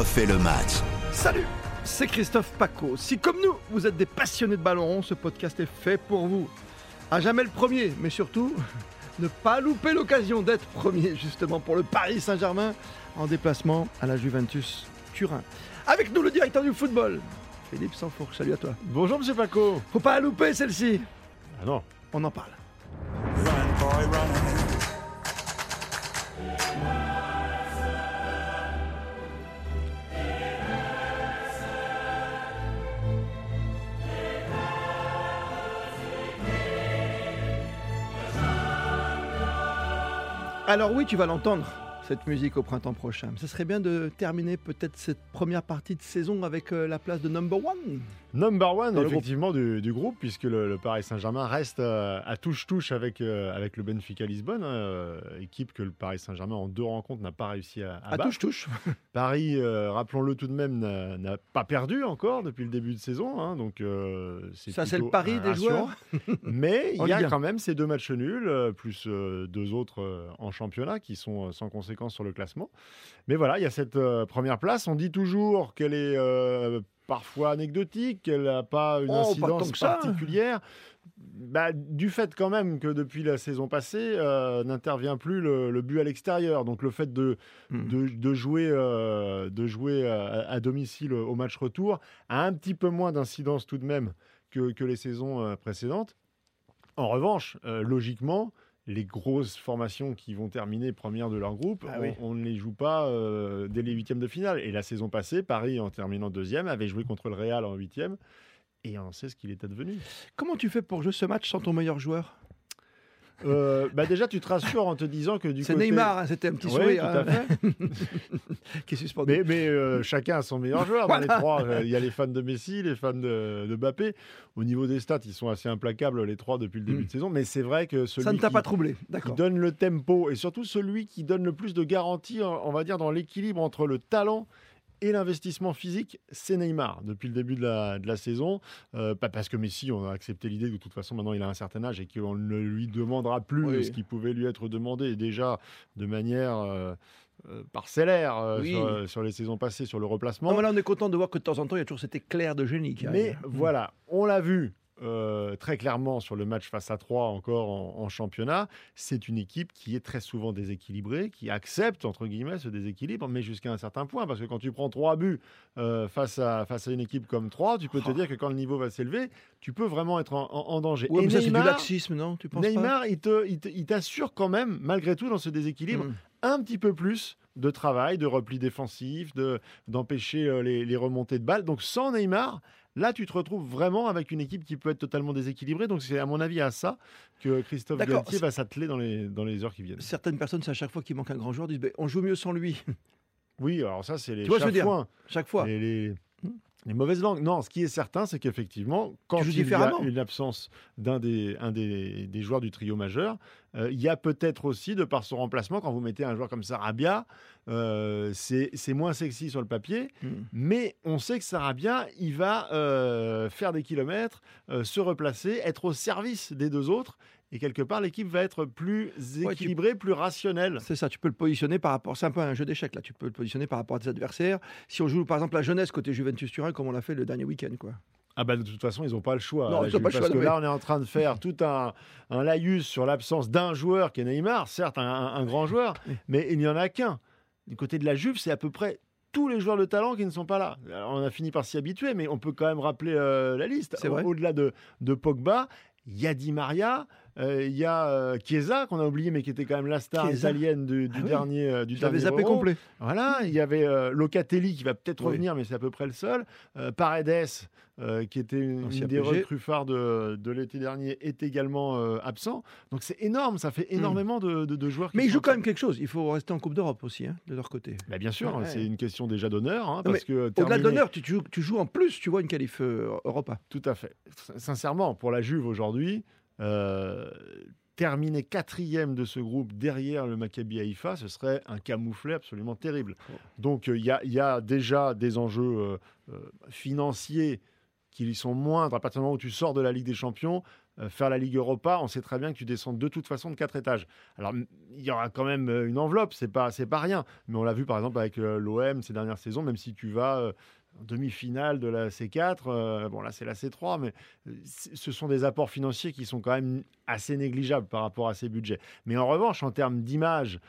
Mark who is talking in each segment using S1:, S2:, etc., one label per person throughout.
S1: refait le match.
S2: Salut, c'est Christophe Paco. Si comme nous, vous êtes des passionnés de ballon rond, ce podcast est fait pour vous. À jamais le premier, mais surtout, ne pas louper l'occasion d'être premier justement pour le Paris Saint-Germain en déplacement à la Juventus Turin. Avec nous le directeur du football, Philippe Sanfourche. Salut à toi.
S3: Bonjour Monsieur Paco.
S2: Faut pas la louper celle-ci.
S3: Ah non.
S2: On en parle. Alors oui, tu vas l'entendre, cette musique au printemps prochain. Ce serait bien de terminer peut-être cette première partie de saison avec euh, la place de number one.
S3: Number one, effectivement, du, du groupe, puisque le, le Paris Saint-Germain reste euh, à touche-touche avec, euh, avec le Benfica Lisbonne, hein, euh, équipe que le Paris Saint-Germain, en deux rencontres, n'a pas réussi à, à
S2: À touche-touche.
S3: Paris, rappelons-le tout de même, n'a pas perdu encore depuis le début de saison. hein, donc
S2: Ça, c'est le pari des joueurs.
S3: Mais il y a quand même ces deux matchs nuls, plus deux autres en championnat qui sont sans conséquence sur le classement. Mais voilà, il y a cette première place. On dit toujours qu'elle est parfois anecdotique, qu'elle n'a pas une
S2: Oh,
S3: incidence particulière. Bah, du fait quand même que depuis la saison passée, euh, n'intervient plus le, le but à l'extérieur. Donc le fait de,
S2: Hmm.
S3: de, de jouer, euh, de jouer à, à domicile au match retour a un petit peu moins d'incidence tout de même que, que les saisons euh, précédentes. En revanche, euh, logiquement, les grosses formations qui vont terminer première de leur groupe,
S2: Ah
S3: on, ne les joue pas euh, dès les huitièmes de finale. Et la saison passée, Paris, en terminant deuxième, avait joué contre le Real en huitième. Et on sait ce qu'il est advenu.
S2: Comment tu fais pour jouer ce match sans ton meilleur joueur?
S3: Euh, bah déjà, tu te rassures en te disant que du
S2: C'est
S3: côté...
S2: Neymar, hein, c'était un petit sourire
S3: tout à
S2: hein,
S3: fait.
S2: qui est suspendu.
S3: Mais, mais, euh, chacun a son meilleur joueur dans les trois. Euh, Il y a les fans de Messi, les fans de, de Mbappé. Au niveau des stats, ils sont assez implacables les trois depuis le début
S2: Mm.
S3: de saison. Mais c'est vrai que celui
S2: Ça ne t'a
S3: qui,
S2: pas troublé,
S3: qui donne le tempo et surtout celui qui donne le plus de garanties, on on va dire, dans l'équilibre entre le talent et l'investissement physique, c'est Neymar depuis le début de la, de la saison. Euh, pas parce que Messi, on a accepté l'idée que de toute façon maintenant il a un certain âge et qu'on ne lui demandera plus
S2: Oui.
S3: ce qui pouvait lui être demandé déjà de manière euh, euh, parcellaire euh,
S2: Oui.
S3: sur, sur les saisons passées sur le replacement.
S2: Non, mais là, on est content de voir que de temps en temps, il y a toujours cet éclair de génie qui
S3: Mais voilà, on l'a vu euh, très clairement sur le match face à 3 encore en, en championnat. C'est une équipe qui est très souvent déséquilibrée, qui accepte entre guillemets ce déséquilibre, mais jusqu'à un certain point. Parce que quand tu prends 3 buts euh, face, à, face à une équipe comme 3, tu peux te
S2: Oh.
S3: dire que quand le niveau va s'élever, tu peux vraiment être en, en- en danger.
S2: Ouais,
S3: Et
S2: mais ça, c'est du
S3: Neymar,
S2: laxisme, non? Tu penses
S3: Neymar, il te- il te- il t'assure quand même, malgré tout, dans ce déséquilibre,
S2: Hmm.
S3: un petit peu plus de travail, de repli défensif, de, d'empêcher euh, les, les remontées de balles. Donc sans Neymar, là tu te retrouves vraiment avec une équipe qui peut être totalement déséquilibrée. Donc c'est à mon avis à ça que Christophe. Galtier va s'atteler dans les, dans les heures qui viennent.
S2: Certaines personnes, c'est à chaque fois qu'il manque un grand joueur, disent ben, on joue mieux sans lui.
S3: Oui, alors ça c'est les
S2: chaque fois.
S3: les, les-
S2: Hmm.
S3: Les mauvaises langues. Non, ce qui est certain, c'est qu'effectivement, quand il y a une absence d'un des, un des, des joueurs du trio majeur, euh, il y a peut-être aussi, de par son remplacement, quand vous mettez un joueur comme Sarabia, euh, c'est moins sexy sur le papier,
S2: Hmm.
S3: mais on sait que Sarabia, il va euh, faire des kilomètres, se replacer, être au service des deux autres. Et quelque part, l'équipe va être plus
S2: tu-
S3: équilibrée, plus rationnelle.
S2: C'est ça, tu peux le positionner par rapport. C'est un peu un jeu d'échecs là. Tu peux le positionner par rapport à tes adversaires. Si on joue par exemple la jeunesse côté Juventus Turin, comme on l'a fait le dernier week-end, quoi.
S3: Ah bah de toute façon, ils n'ont pas le choix.
S2: Non,
S3: la
S2: ils ont
S3: Juve,
S2: pas le
S3: parce
S2: choix,
S3: que
S2: là,
S3: là, on est en train de faire tout un, un laïus sur l'absence d'un joueur qui est Neymar, certes un, grand joueur, mais il n'y en a qu'un. Du côté de la Juve, c'est à peu près tous les joueurs de talent qui ne sont pas là. Alors, on a fini par s'y habituer, mais on peut quand même rappeler euh, la liste.
S2: C'est
S3: Au-delà de, de Pogba, il y a Di Maria, il y a euh, Chiesa, qu'on a oublié, mais qui était quand même la star
S2: Chiesa.
S3: italienne du, du
S2: Ah oui.
S3: dernier euh, du
S2: J'avais
S3: dernier
S2: zappé
S3: Euro.
S2: complet.
S3: Voilà, il y avait euh, Locatelli qui va peut-être
S2: Oui.
S3: revenir, mais c'est à peu près le seul. Euh, Paredes, euh, qui était une, des recrues phares de, de l'été dernier, est également euh, absent. Donc c'est énorme, ça fait énormément de, de- de joueurs. qui
S2: Hmm. Mais ils jouent quand même quelque chose. Il faut rester en Coupe d'Europe aussi, hein, de leur côté.
S3: Bah, bien sûr,
S2: Ouais.
S3: c'est une question déjà d'honneur, hein, parce que
S2: Au-delà
S3: terminer-
S2: l'honneur, tu, tu joues, tu joues en plus, tu vois, une qualif euh, Europa.
S3: Tout à fait. Sincèrement, pour la Juve aujourd'hui, euh, terminer quatrième de ce groupe derrière le Maccabi Haïfa, ce serait un camouflet absolument terrible. Donc euh, il y, y a déjà des enjeux euh, financiers qui sont moindres à partir du moment où tu sors de la Ligue des Champions. faire la Ligue Europa, on sait très bien que tu descends de toute façon de quatre étages. Alors, il y aura quand même une enveloppe, c'est pas, pas rien. Mais on l'a vu par exemple avec l'OM ces dernières saisons, même si tu vas demi-finale de la C4, bon là c'est la C3, mais ce sont des apports financiers qui sont quand même assez négligeables par rapport à ces budgets. Mais en revanche, en termes d'image,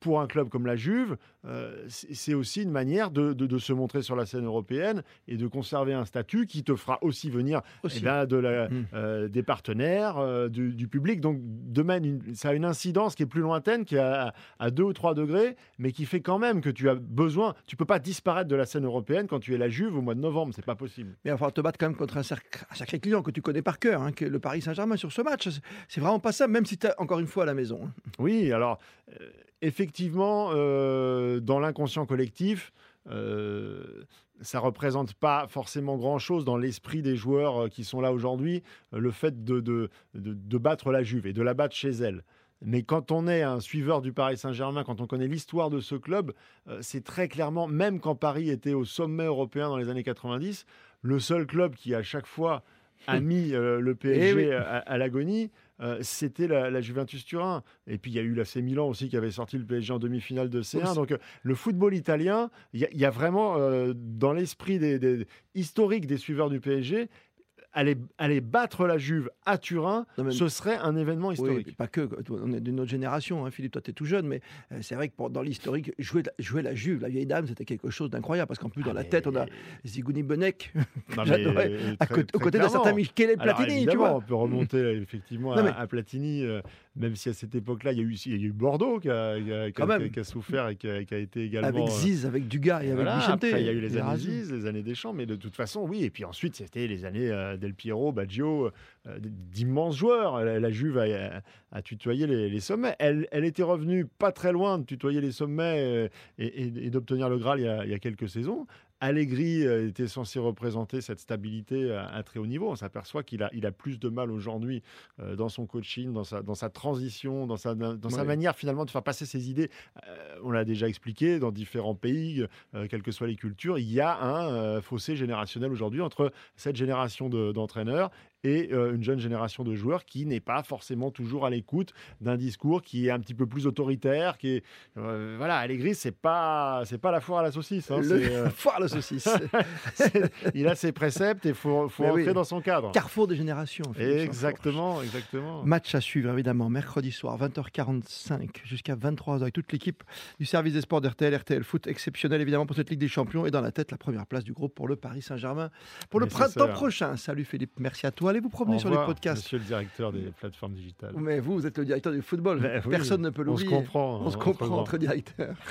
S3: pour un club comme la Juve, euh, c'est aussi une manière de, se montrer sur la scène européenne et de conserver un statut qui te fera aussi venir eh de la, mmh. euh, des partenaires, euh, du, public. Donc, demain, ça a une incidence qui est plus lointaine, qui est à, à 2 ou 3 degrés, mais qui fait quand même que tu as besoin. Tu peux pas disparaître de la scène européenne quand tu es la Juve au mois de novembre. C'est pas possible.
S2: Mais il va falloir te battre quand même contre un, sacré client que tu connais par cœur, hein, que le Paris Saint-Germain sur ce match. C'est vraiment pas ça, même si tu es encore une fois à la maison. Hein.
S3: Oui, alors effectivement, euh, dans l'inconscient collectif, euh, ça représente pas forcément grand-chose dans l'esprit des joueurs euh, qui sont là aujourd'hui, euh, le fait de, de, de, battre la Juve et de la battre chez elle. Mais quand on est un suiveur du Paris Saint-Germain, quand on connaît l'histoire de ce club, c'est très clairement, même quand Paris était au sommet européen dans les années 90, le seul club qui à chaque fois a mis le PSG eh à l'agonie, euh, c'était la, Juventus Turin. Et puis il y a eu l'AC Milan aussi qui avait sorti le PSG en demi-finale de C1. Donc euh, le football italien, il y, a vraiment euh, dans l'esprit des, historique des suiveurs du PSG, aller, battre la Juve à Turin, ce serait un événement historique.
S2: pas que, on est d'une autre génération, hein, Philippe, toi tu es tout jeune, mais euh, c'est vrai que dans l'historique, jouer, jouer la Juve, la vieille dame, c'était quelque chose d'incroyable, parce qu'en plus, dans la ah, tête, on a Zigouni Benek, j'adorais, aux côtés d'un certain Michele Platini, tu vois.
S3: On peut remonter effectivement à, Platini, euh, même si à cette époque-là, il y, a eu, il y a eu Bordeaux qui a, qui a, souffert et qui a, été également.
S2: Avec Ziz, avec Dugas et avec voilà,
S3: il y a eu les années Ziz, les années Deschamps, mais de toute façon, oui. Et puis ensuite, c'était les années euh, Del Piero, Baggio, euh, d'immenses joueurs. La, Juve a, tutoyé les, sommets. Elle, elle, était revenue pas très loin de tutoyer les sommets euh, et, d'obtenir le Graal il y, a, quelques saisons. Allegri euh, était censé représenter cette stabilité à, très haut niveau. On s'aperçoit qu'il a, il a plus de mal aujourd'hui dans son coaching, dans sa, dans sa transition, dans sa, dans sa manière finalement de faire passer ses idées. on l'a déjà expliqué dans différents pays, quelles que soient les cultures, il y a un fossé générationnel aujourd'hui entre cette génération d'entraîneurs et euh, une jeune génération de joueurs qui n'est pas forcément toujours à l'écoute d'un discours qui est un petit peu plus autoritaire, qui est euh, voilà, Allegri c'est pas c'est pas la foire à la saucisse.
S2: Hein, le euh, foire à la saucisse.
S3: il a ses préceptes et faut faut entrer dans son cadre.
S2: Carrefour des générations.
S3: Exactement, exactement.
S2: Match à suivre évidemment mercredi soir 20h45 jusqu'à 23h avec toute l'équipe du service des sports d'RTL, RTL Foot exceptionnel évidemment pour cette Ligue des Champions et dans la tête la première place du groupe pour le Paris Saint-Germain pour le printemps prochain. Salut Philippe, merci à toi allez vous promener sur les podcasts.
S3: Monsieur le directeur des plateformes digitales.
S2: Mais vous, vous êtes le directeur du football. Ben Personne ne peut l'oublier.
S3: On se comprend.
S2: On se comprend entre directeurs.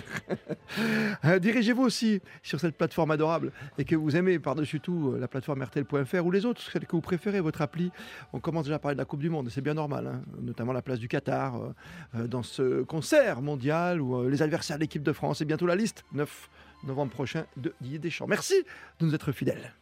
S2: Euh, dirigez-vous aussi sur cette plateforme adorable et que vous aimez par-dessus tout euh, la plateforme RTL.fr ou les autres, celles que vous préférez, votre appli. On commence déjà à parler de la Coupe du Monde, c'est bien normal, hein. notamment la place du Qatar euh, dans ce concert mondial ou les adversaires de l'équipe de France et bientôt la liste 9 novembre prochain de Didier Deschamps. Merci de nous être fidèles.